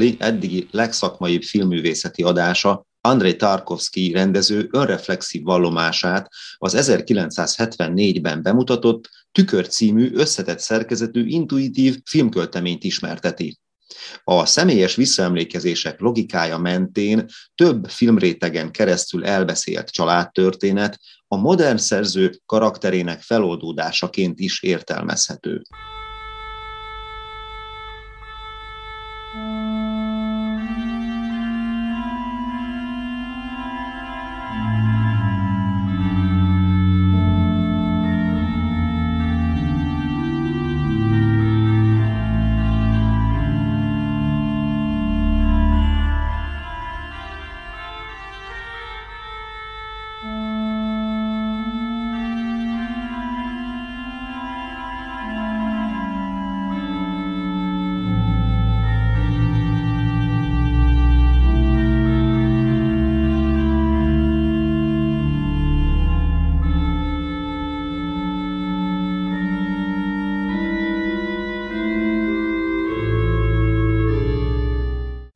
Kurbli eddigi legszakmaibb filmművészeti adása Andrei Tarkovsky rendező önreflexív vallomását az 1974-ben bemutatott Tükör című összetett szerkezetű intuitív filmkölteményt ismerteti. A személyes visszaemlékezések logikája mentén több filmrétegen keresztül elbeszélt családtörténet a modern szerző karakterének feloldódásaként is értelmezhető.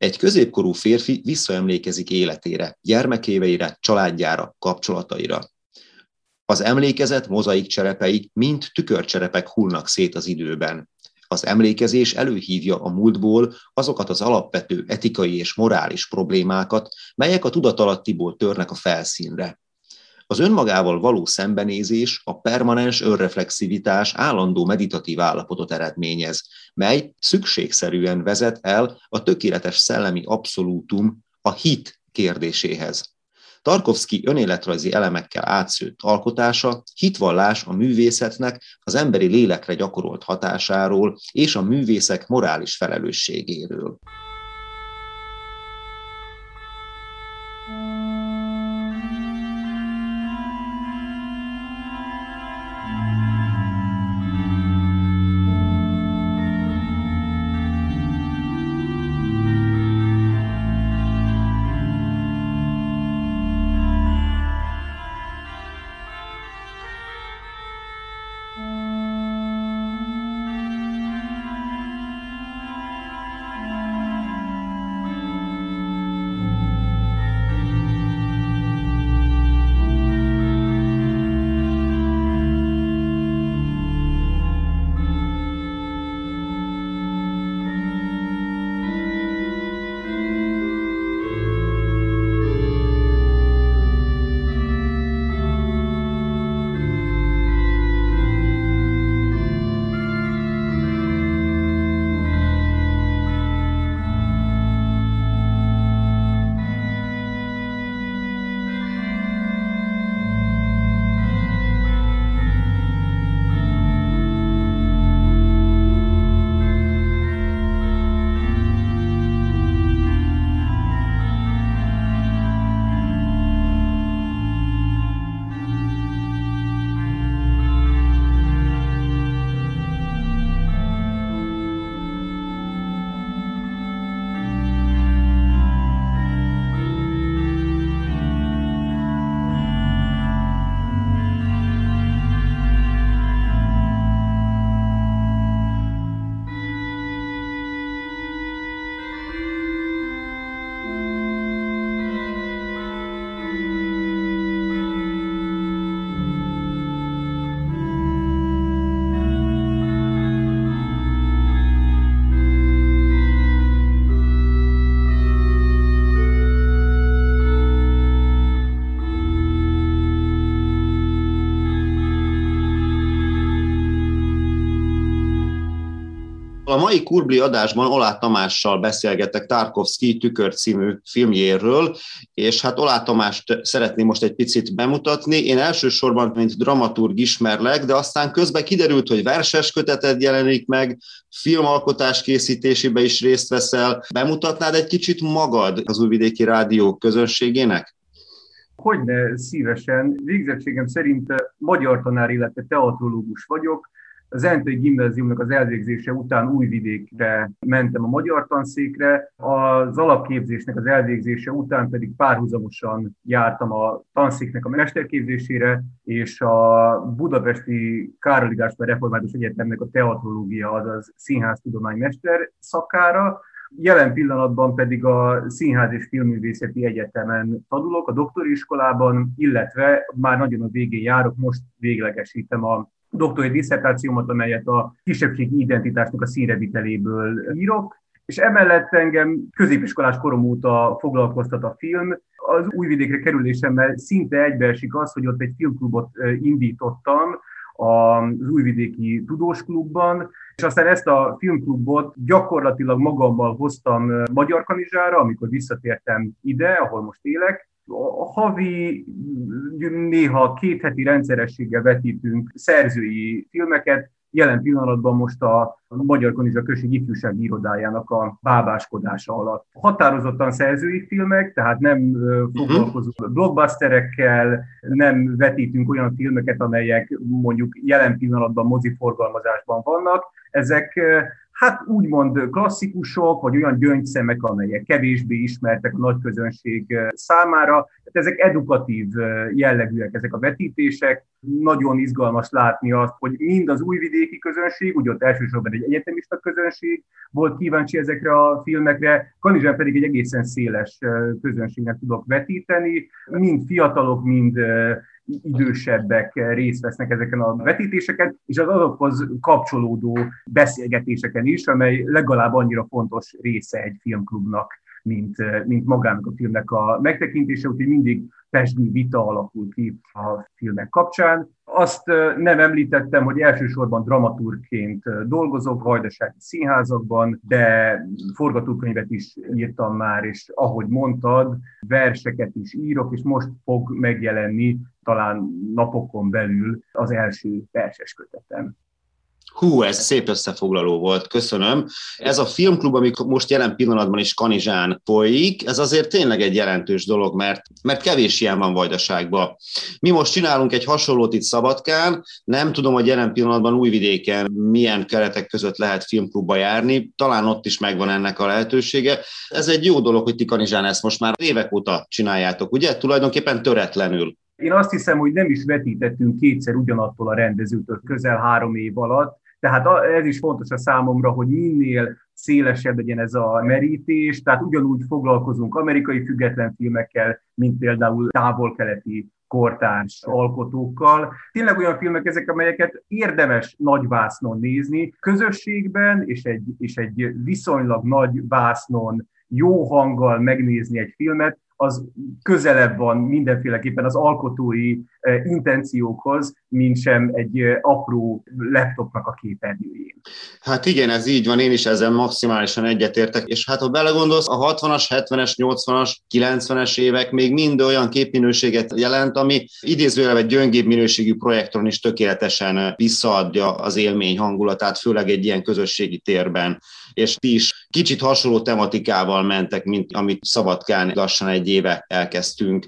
Egy középkorú férfi visszaemlékezik életére, gyermekéveire, családjára, kapcsolataira. Az emlékezet mozaik cserepei mind tükörcserepek hullnak szét az időben. Az emlékezés előhívja a múltból azokat az alapvető etikai és morális problémákat, melyek a tudatalattiból törnek a felszínre. Az önmagával való szembenézés, a permanens önreflexivitás állandó meditatív állapotot eredményez, mely szükségszerűen vezet el a tökéletes szellemi abszolútum, a hit kérdéséhez. Tarkovsky önéletrajzi elemekkel átszőtt alkotása hitvallás a művészetnek az emberi lélekre gyakorolt hatásáról és a művészek morális felelősségéről. A mai Kurbli adásban Olá Tamással beszélgetek Tarkovsky Tükör című filmjéről, és hát Olá Tamást szeretném most egy picit bemutatni. Én elsősorban, mint dramaturg ismerlek, de aztán közben kiderült, hogy verses köteted jelenik meg, filmalkotás készítésébe is részt veszel. Bemutatnád egy kicsit magad az Újvidéki Rádió közönségének? Hogyne szívesen. Végzettségem szerint magyar tanár, illetve teatrológus vagyok, az Entai Gimnáziumnak az elvégzése után Újvidékre mentem a magyar tanszékre, az alapképzésnek az elvégzése után pedig párhuzamosan jártam a tanszéknek a mesterképzésére, és a Budapesti Károli Gáspár Református Egyetemnek a teatrológia, azaz színháztudomány mester szakára, Jelen pillanatban pedig a Színház és Filmművészeti Egyetemen tanulok, a doktori iskolában, illetve már nagyon a végén járok, most véglegesítem a doktori diszertációmat, amelyet a kisebbségi identitásnak a színreviteléből írok, és emellett engem középiskolás korom óta foglalkoztat a film. Az újvidékre kerülésemmel szinte egybeesik az, hogy ott egy filmklubot indítottam, az Újvidéki Tudós Klubban, és aztán ezt a filmklubot gyakorlatilag magammal hoztam Magyar Kanizsára, amikor visszatértem ide, ahol most élek, a havi, néha két heti rendszerességgel vetítünk szerzői filmeket, jelen pillanatban most a Magyar Kanizsa Község ifjúsági irodájának a bábáskodása alatt. Határozottan szerzői filmek, tehát nem mhm. foglalkozunk blockbusterekkel, nem vetítünk olyan filmeket, amelyek mondjuk jelen pillanatban moziforgalmazásban vannak. Ezek hát úgymond klasszikusok, vagy olyan gyöngyszemek, amelyek kevésbé ismertek a nagy közönség számára. Ezek edukatív jellegűek, ezek a vetítések. Nagyon izgalmas látni azt, hogy mind az újvidéki közönség, úgy ott elsősorban egy egyetemista közönség volt kíváncsi ezekre a filmekre, Kanizsán pedig egy egészen széles közönségnek tudok vetíteni, mind fiatalok, mind idősebbek részt vesznek ezeken a vetítéseken, és az azokhoz kapcsolódó beszélgetéseken is, amely legalább annyira fontos része egy filmklubnak, mint, mint magának a filmnek a megtekintése, úgyhogy mindig pesgő vita alakul ki a filmek kapcsán. Azt nem említettem, hogy elsősorban dramaturgként dolgozok vajdasági színházakban, de forgatókönyvet is írtam már, és ahogy mondtad, verseket is írok, és most fog megjelenni talán napokon belül az első verses kötetem. Hú, ez szép összefoglaló volt, köszönöm. Ez a filmklub, ami most jelen pillanatban is Kanizsán folyik, ez azért tényleg egy jelentős dolog, mert, mert kevés ilyen van Vajdaságban. Mi most csinálunk egy hasonlót itt Szabadkán, nem tudom, hogy jelen pillanatban Újvidéken milyen keretek között lehet filmklubba járni, talán ott is megvan ennek a lehetősége. Ez egy jó dolog, hogy ti Kanizsán ezt most már évek óta csináljátok, ugye? Tulajdonképpen töretlenül. Én azt hiszem, hogy nem is vetítettünk kétszer ugyanattól a rendezőtől közel három év alatt, tehát ez is fontos a számomra, hogy minél szélesebb legyen ez a merítés, tehát ugyanúgy foglalkozunk amerikai független filmekkel, mint például távol-keleti kortárs alkotókkal. Tényleg olyan filmek ezek, amelyeket érdemes nagy vásznon nézni, közösségben és egy, és egy viszonylag nagy vásznon jó hanggal megnézni egy filmet, az közelebb van mindenféleképpen az alkotói eh, intenciókhoz, mint sem egy eh, apró laptopnak a képernyőjén. Hát igen, ez így van, én is ezzel maximálisan egyetértek, és hát ha belegondolsz, a 60-as, 70-es, 80-as, 90-es évek még mind olyan képminőséget jelent, ami idézőjelben gyöngébb minőségű projektron is tökéletesen visszaadja az élmény hangulatát, főleg egy ilyen közösségi térben és ti is kicsit hasonló tematikával mentek, mint amit Szabadkán lassan egy éve elkezdtünk.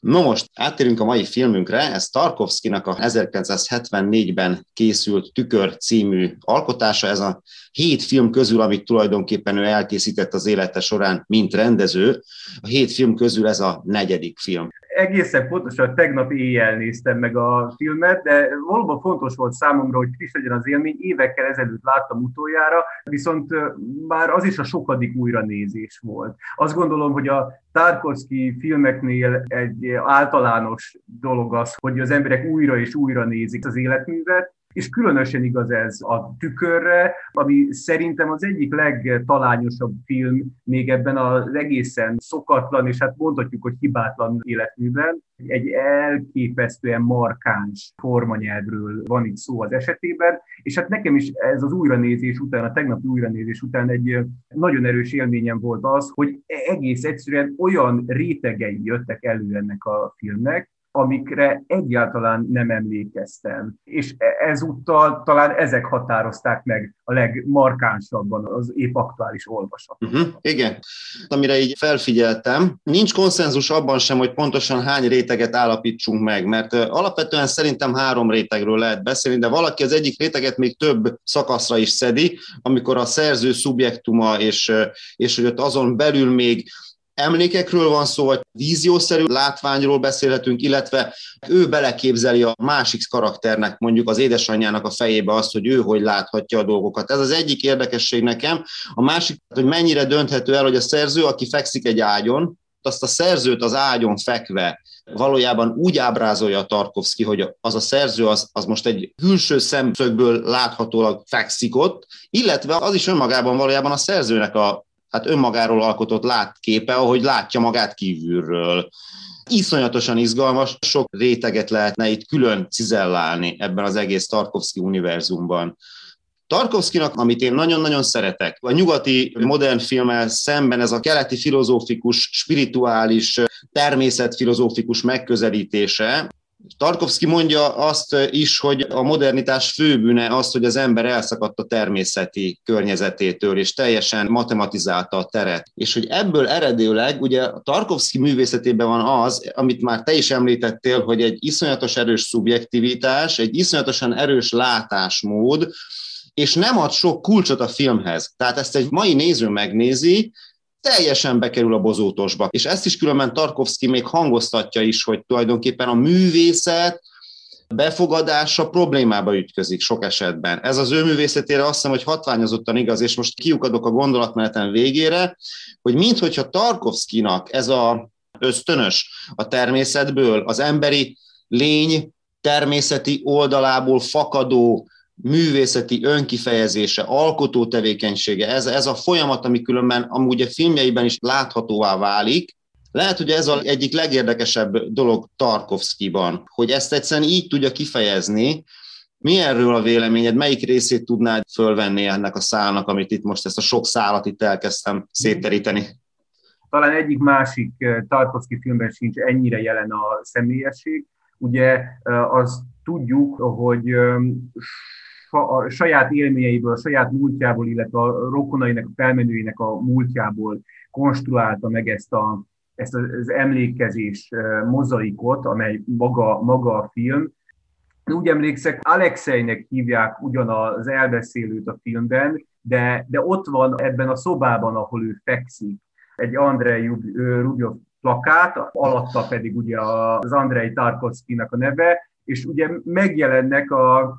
No most áttérünk a mai filmünkre, ez Tarkovszkinak a 1974-ben készült Tükör című alkotása, ez a hét film közül, amit tulajdonképpen ő elkészített az élete során, mint rendező, a hét film közül ez a negyedik film egészen pontosan tegnap éjjel néztem meg a filmet, de valóban fontos volt számomra, hogy friss legyen az élmény. Évekkel ezelőtt láttam utoljára, viszont már az is a sokadik újranézés volt. Azt gondolom, hogy a Tarkovsky filmeknél egy általános dolog az, hogy az emberek újra és újra nézik az életművet, és különösen igaz ez a tükörre, ami szerintem az egyik legtalányosabb film még ebben az egészen szokatlan, és hát mondhatjuk, hogy hibátlan életműben. Egy elképesztően markáns formanyelvről van itt szó az esetében, és hát nekem is ez az újranézés után, a tegnapi újranézés után egy nagyon erős élményem volt az, hogy egész egyszerűen olyan rétegei jöttek elő ennek a filmnek, amikre egyáltalán nem emlékeztem. És e- ezúttal talán ezek határozták meg a legmarkánsabban az épp aktuális olvasat. Uh-huh, igen. Amire így felfigyeltem, nincs konszenzus abban sem, hogy pontosan hány réteget állapítsunk meg, mert alapvetően szerintem három rétegről lehet beszélni, de valaki az egyik réteget még több szakaszra is szedi, amikor a szerző szubjektuma, és, és hogy ott azon belül még emlékekről van szó, vagy víziószerű látványról beszélhetünk, illetve ő beleképzeli a másik karakternek, mondjuk az édesanyjának a fejébe azt, hogy ő hogy láthatja a dolgokat. Ez az egyik érdekesség nekem. A másik, hogy mennyire dönthető el, hogy a szerző, aki fekszik egy ágyon, azt a szerzőt az ágyon fekve valójában úgy ábrázolja a Tarkovsky, hogy az a szerző az, az most egy külső szemszögből láthatólag fekszik ott, illetve az is önmagában valójában a szerzőnek a hát önmagáról alkotott látképe, ahogy látja magát kívülről. Iszonyatosan izgalmas, sok réteget lehetne itt külön cizellálni ebben az egész Tarkovsky univerzumban. Tarkovszkinak, amit én nagyon-nagyon szeretek, a nyugati modern filmmel szemben ez a keleti filozófikus, spirituális, természetfilozófikus megközelítése, Tarkovsky mondja azt is, hogy a modernitás főbűne az, hogy az ember elszakadt a természeti környezetétől, és teljesen matematizálta a teret. És hogy ebből eredőleg, ugye a Tarkovsky művészetében van az, amit már te is említettél, hogy egy iszonyatos erős szubjektivitás, egy iszonyatosan erős látásmód, és nem ad sok kulcsot a filmhez. Tehát ezt egy mai néző megnézi, teljesen bekerül a bozótosba. És ezt is különben Tarkovsky még hangoztatja is, hogy tulajdonképpen a művészet befogadása problémába ütközik sok esetben. Ez az ő művészetére azt hiszem, hogy hatványozottan igaz, és most kiukadok a gondolatmeneten végére, hogy minthogyha Tarkovszkinak ez a ösztönös a természetből, az emberi lény természeti oldalából fakadó művészeti önkifejezése, alkotó tevékenysége, ez, ez a folyamat, ami különben amúgy a filmjeiben is láthatóvá válik, lehet, hogy ez az egyik legérdekesebb dolog Tarkovszkiban, hogy ezt egyszerűen így tudja kifejezni. Mi erről a véleményed? Melyik részét tudnád fölvenni ennek a szálnak, amit itt most ezt a sok szálat itt elkezdtem szétteríteni? Talán egyik másik eh, Tarkovsky filmben sincs ennyire jelen a személyesség. Ugye eh, azt tudjuk, hogy eh, a saját élményeiből, a saját múltjából, illetve a rokonainak, a felmenőinek a múltjából konstruálta meg ezt, a, ezt az emlékezés mozaikot, amely maga, maga a film. Úgy emlékszek, Alexeinek hívják ugyan az elbeszélőt a filmben, de, de ott van ebben a szobában, ahol ő fekszik, egy Andrei Rubjov plakát, alatta pedig ugye az Andrei Tarkovsky-nak a neve, és ugye megjelennek a,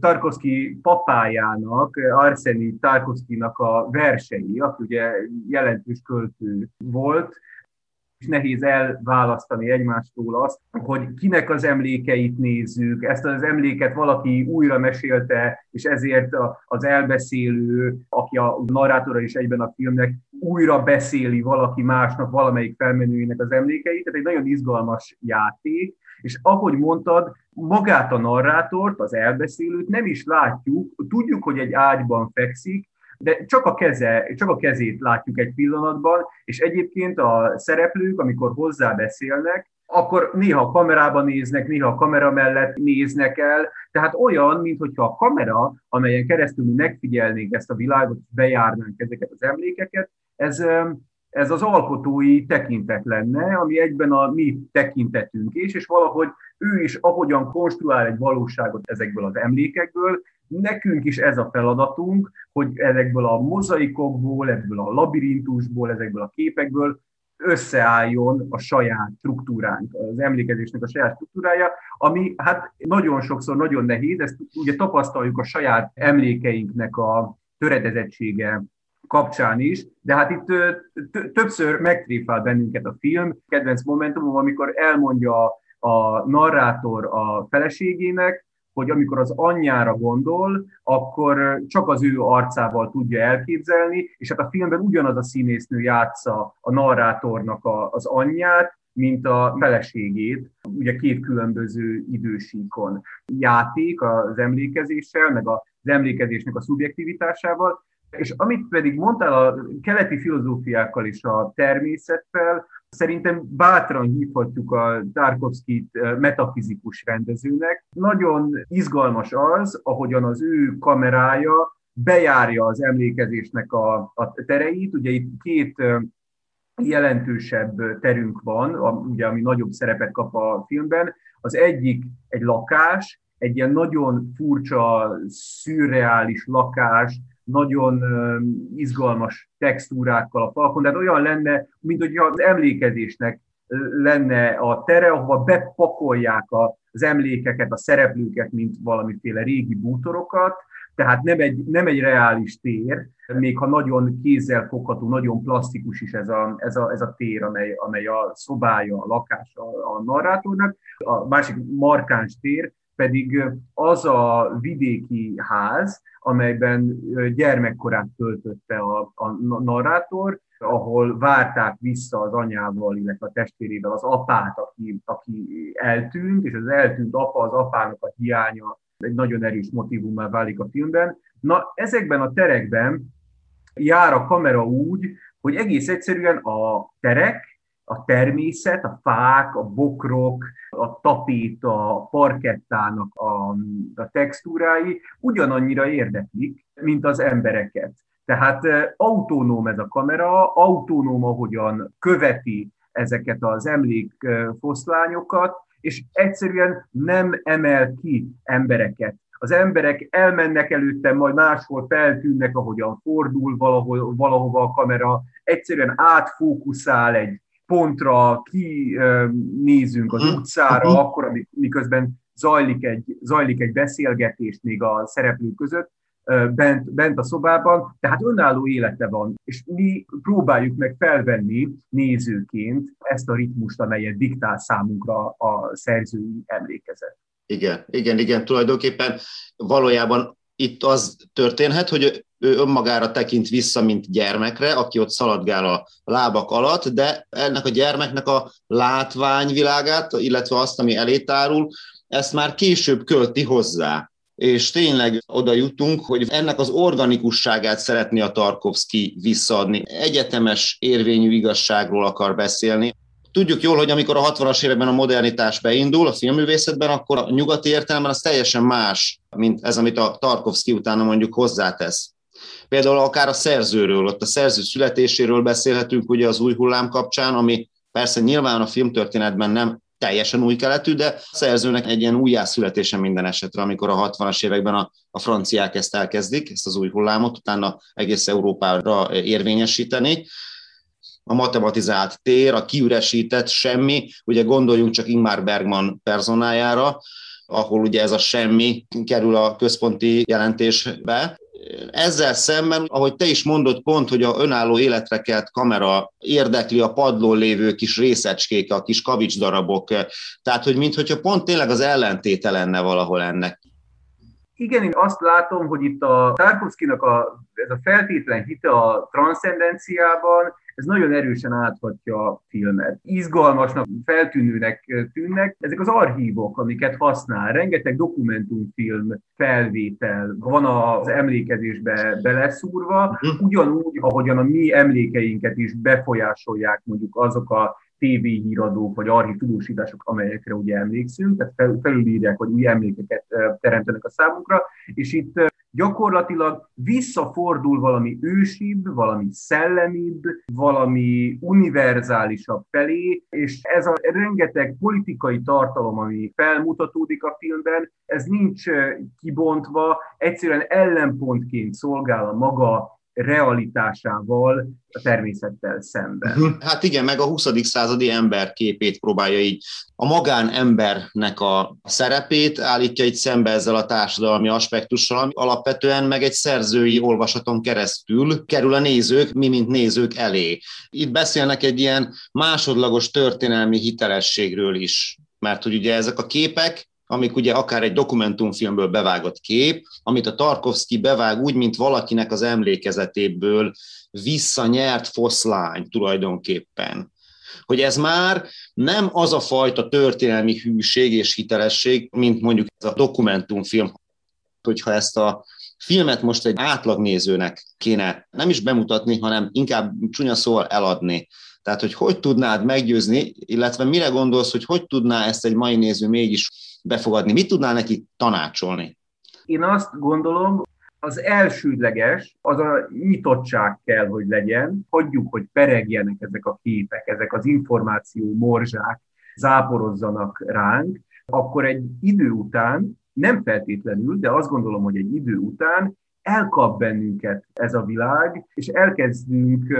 Tarkovsky papájának, Arseni Tarkovskynak a versei, aki ugye jelentős költő volt, és nehéz elválasztani egymástól azt, hogy kinek az emlékeit nézzük, ezt az emléket valaki újra mesélte, és ezért az elbeszélő, aki a narrátora is egyben a filmnek, újra beszéli valaki másnak, valamelyik felmenőjének az emlékeit. Tehát egy nagyon izgalmas játék, és ahogy mondtad, magát a narrátort, az elbeszélőt nem is látjuk, tudjuk, hogy egy ágyban fekszik, de csak a, keze, csak a kezét látjuk egy pillanatban, és egyébként a szereplők, amikor hozzá beszélnek, akkor néha a kamerában néznek, néha a kamera mellett néznek el, tehát olyan, mintha a kamera, amelyen keresztül mi megfigyelnénk ezt a világot, bejárnánk ezeket az emlékeket, ez ez az alkotói tekintet lenne, ami egyben a mi tekintetünk is, és valahogy ő is ahogyan konstruál egy valóságot ezekből az emlékekből, nekünk is ez a feladatunk, hogy ezekből a mozaikokból, ebből a labirintusból, ezekből a képekből összeálljon a saját struktúránk, az emlékezésnek a saját struktúrája, ami hát nagyon sokszor nagyon nehéz, ezt ugye tapasztaljuk a saját emlékeinknek a töredezettsége kapcsán is, de hát itt többször megtréfál bennünket a film. Kedvenc momentumom, amikor elmondja a narrátor a feleségének, hogy amikor az anyjára gondol, akkor csak az ő arcával tudja elképzelni, és hát a filmben ugyanaz a színésznő játsza a narrátornak a, az anyját, mint a feleségét, ugye két különböző idősíkon. Játék az emlékezéssel, meg az emlékezésnek a szubjektivitásával, és amit pedig mondtál a keleti filozófiákkal és a természettel, Szerintem bátran hívhatjuk a Tarkovskit eh, metafizikus rendezőnek. Nagyon izgalmas az, ahogyan az ő kamerája bejárja az emlékezésnek a, a tereit. Ugye itt két eh, jelentősebb terünk van, ugye, ami nagyobb szerepet kap a filmben. Az egyik egy lakás, egy ilyen nagyon furcsa, szürreális lakás, nagyon izgalmas textúrákkal a falkon, tehát olyan lenne, mint hogyha az emlékezésnek lenne a tere, ahova bepakolják az emlékeket, a szereplőket, mint valamiféle régi bútorokat, tehát nem egy, nem egy reális tér, még ha nagyon kézzel fogható, nagyon plastikus is ez a, ez a, ez a tér, amely, amely a szobája, a lakása a narrátornak. A másik markáns tér pedig az a vidéki ház, amelyben gyermekkorát töltötte a, a narrátor, ahol várták vissza az anyával, illetve a testvérével az apát, aki, aki eltűnt, és az eltűnt apa, az apának a hiánya egy nagyon erős motivummá válik a filmben. Na, ezekben a terekben jár a kamera úgy, hogy egész egyszerűen a terek, a természet, a fák, a bokrok, a tapéta, a parkettának a, a textúrái ugyanannyira érdeklik, mint az embereket. Tehát autonóm ez a kamera, autonóm, ahogyan követi ezeket az emlékfoszlányokat, és egyszerűen nem emel ki embereket. Az emberek elmennek előtte, majd máshol feltűnnek, ahogyan fordul valahol, valahova a kamera, egyszerűen átfókuszál egy pontra, ki nézünk az mhm. utcára, uh-huh. akkor, miközben zajlik egy, zajlik egy beszélgetés még a szereplők között, bent, bent a szobában, tehát önálló élete van, és mi próbáljuk meg felvenni nézőként ezt a ritmust, amelyet diktál számunkra a szerzői emlékezet. Igen, igen, igen, tulajdonképpen valójában itt az történhet, hogy ő önmagára tekint vissza, mint gyermekre, aki ott szaladgál a lábak alatt, de ennek a gyermeknek a látványvilágát, illetve azt, ami elétárul, ezt már később költi hozzá. És tényleg oda jutunk, hogy ennek az organikusságát szeretné a Tarkovsky visszaadni. Egyetemes érvényű igazságról akar beszélni. Tudjuk jól, hogy amikor a 60-as években a modernitás beindul a filmművészetben, akkor a nyugati értelemben az teljesen más, mint ez, amit a Tarkovsky utána mondjuk hozzátesz. Például akár a szerzőről, ott a szerző születéséről beszélhetünk ugye az új hullám kapcsán, ami persze nyilván a filmtörténetben nem teljesen új keletű, de a szerzőnek egy ilyen újjászületése minden esetre, amikor a 60-as években a, a franciák ezt elkezdik, ezt az új hullámot, utána egész Európára érvényesíteni a matematizált tér, a kiüresített semmi, ugye gondoljunk csak Ingmar Bergman personájára, ahol ugye ez a semmi kerül a központi jelentésbe. Ezzel szemben, ahogy te is mondod pont, hogy a önálló életre kelt kamera érdekli a padlón lévő kis részecskék, a kis kavics darabok, tehát hogy mintha pont tényleg az ellentéte lenne valahol ennek. Igen, én azt látom, hogy itt a Tarkovszkinak a, ez a feltétlen hite a transzcendenciában, ez nagyon erősen áthatja a filmet. Izgalmasnak, feltűnőnek tűnnek. Ezek az archívok, amiket használ, rengeteg dokumentumfilm felvétel van az emlékezésbe beleszúrva, mhm. ugyanúgy, ahogyan a mi emlékeinket is befolyásolják mondjuk azok a tévéhíradók vagy archív tudósítások, amelyekre ugye emlékszünk, tehát felülírják, vagy új emlékeket teremtenek a számunkra, és itt gyakorlatilag visszafordul valami ősibb, valami szellemibb, valami univerzálisabb felé, és ez a rengeteg politikai tartalom, ami felmutatódik a filmben, ez nincs kibontva, egyszerűen ellenpontként szolgál a maga realitásával a természettel szemben. Mhm. Hát igen, meg a 20. századi ember képét próbálja így. A magánembernek a szerepét állítja itt szembe ezzel a társadalmi aspektussal, ami alapvetően meg egy szerzői olvasaton keresztül kerül a nézők, mi mint nézők elé. Itt beszélnek egy ilyen másodlagos történelmi hitelességről is, mert hogy ugye ezek a képek, amik ugye akár egy dokumentumfilmből bevágott kép, amit a Tarkovsky bevág úgy, mint valakinek az emlékezetéből visszanyert foszlány tulajdonképpen. Hogy ez már nem az a fajta történelmi hűség és hitelesség, mint mondjuk ez a dokumentumfilm, hogyha ezt a filmet most egy átlagnézőnek kéne nem is bemutatni, hanem inkább csúnya szóval eladni. Tehát, hogy hogy tudnád meggyőzni, illetve mire gondolsz, hogy hogy tudná ezt egy mai néző mégis befogadni? Mit tudnál neki tanácsolni? Én azt gondolom, az elsődleges, az a nyitottság kell, hogy legyen. Hagyjuk, hogy peregjenek ezek a képek, ezek az információ morzsák, záporozzanak ránk, akkor egy idő után, nem feltétlenül, de azt gondolom, hogy egy idő után elkap bennünket ez a világ, és elkezdünk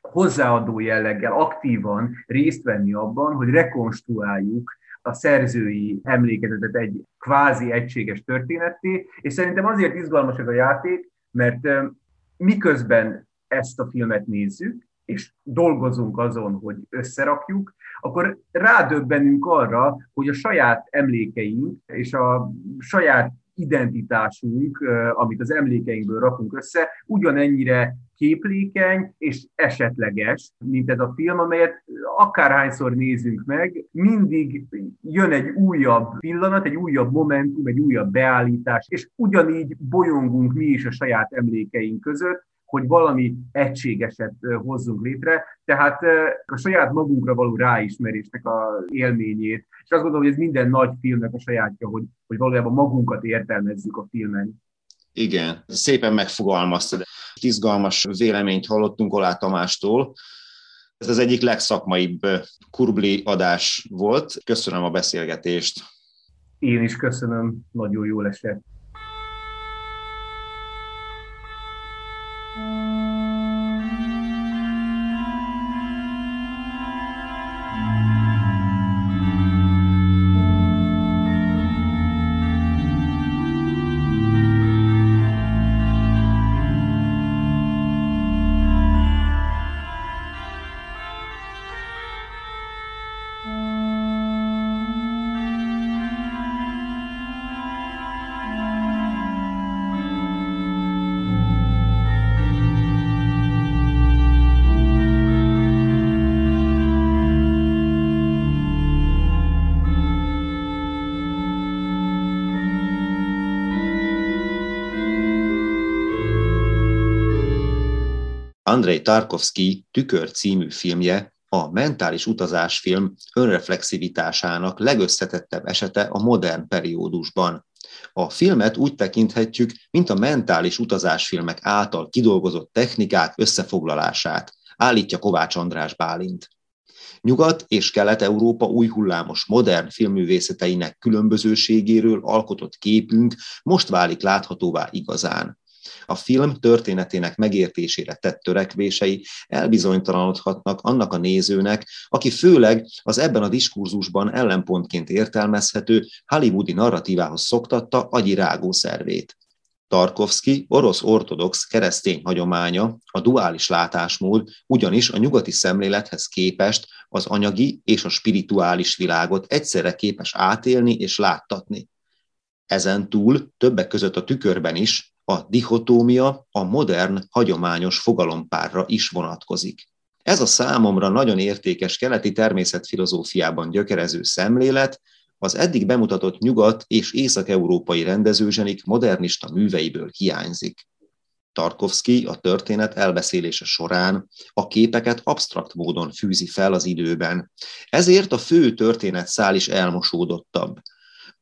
hozzáadó jelleggel aktívan részt venni abban, hogy rekonstruáljuk a szerzői emlékezetet egy kvázi egységes történetté, és szerintem azért izgalmas ez a játék, mert miközben ezt a filmet nézzük, és dolgozunk azon, hogy összerakjuk, akkor rádöbbenünk arra, hogy a saját emlékeink és a saját identitásunk, amit az emlékeinkből rakunk össze, ugyanennyire képlékeny és esetleges, mint ez a film, amelyet akárhányszor nézünk meg, mindig jön egy újabb pillanat, egy újabb momentum, egy újabb beállítás, és ugyanígy bolyongunk mi is a saját emlékeink között, hogy valami egységeset hozzunk létre, tehát a saját magunkra való ráismerésnek a élményét, és azt gondolom, hogy ez minden nagy filmnek a sajátja, hogy, hogy valójában magunkat értelmezzük a filmen. Igen, szépen megfogalmaztad. Izgalmas véleményt hallottunk Olá Tamástól. Ez az egyik legszakmaibb kurbli adás volt. Köszönöm a beszélgetést. Én is köszönöm, nagyon jó esett. Andrei Tarkovsky Tükör című filmje a mentális utazásfilm önreflexivitásának legösszetettebb esete a modern periódusban. A filmet úgy tekinthetjük, mint a mentális utazásfilmek által kidolgozott technikák összefoglalását, állítja Kovács András Bálint. Nyugat és Kelet-Európa új hullámos modern filmművészeteinek különbözőségéről alkotott képünk most válik láthatóvá igazán. A film történetének megértésére tett törekvései elbizonytalanodhatnak annak a nézőnek, aki főleg az ebben a diskurzusban ellenpontként értelmezhető hollywoodi narratívához szoktatta agyi rágószervét. Tarkovsky orosz ortodox keresztény hagyománya, a duális látásmód ugyanis a nyugati szemlélethez képest az anyagi és a spirituális világot egyszerre képes átélni és láttatni. Ezen túl többek között a tükörben is a dihotómia a modern, hagyományos fogalompárra is vonatkozik. Ez a számomra nagyon értékes keleti természetfilozófiában gyökerező szemlélet az eddig bemutatott nyugat- és észak-európai rendezőzsenik modernista műveiből hiányzik. Tarkovsky a történet elbeszélése során a képeket absztrakt módon fűzi fel az időben. Ezért a fő történet szál is elmosódottabb,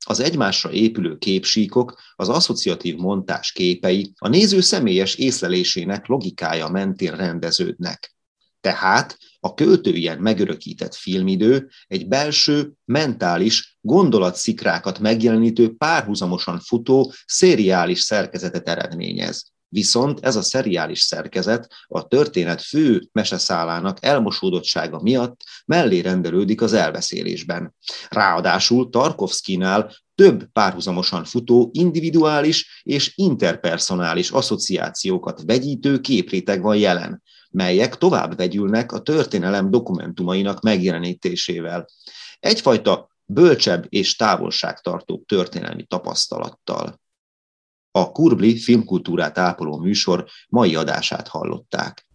az egymásra épülő képsíkok, az asszociatív montás képei a néző személyes észlelésének logikája mentén rendeződnek. Tehát a költő ilyen megörökített filmidő egy belső, mentális, gondolatszikrákat megjelenítő párhuzamosan futó, szériális szerkezetet eredményez. Viszont ez a szeriális szerkezet a történet fő meseszálának elmosódottsága miatt mellé rendelődik az elbeszélésben. Ráadásul Tarkovszkinál több párhuzamosan futó individuális és interpersonális asszociációkat vegyítő képréteg van jelen, melyek tovább vegyülnek a történelem dokumentumainak megjelenítésével. Egyfajta bölcsebb és távolságtartó történelmi tapasztalattal. A Kurbli filmkultúrát ápoló műsor mai adását hallották.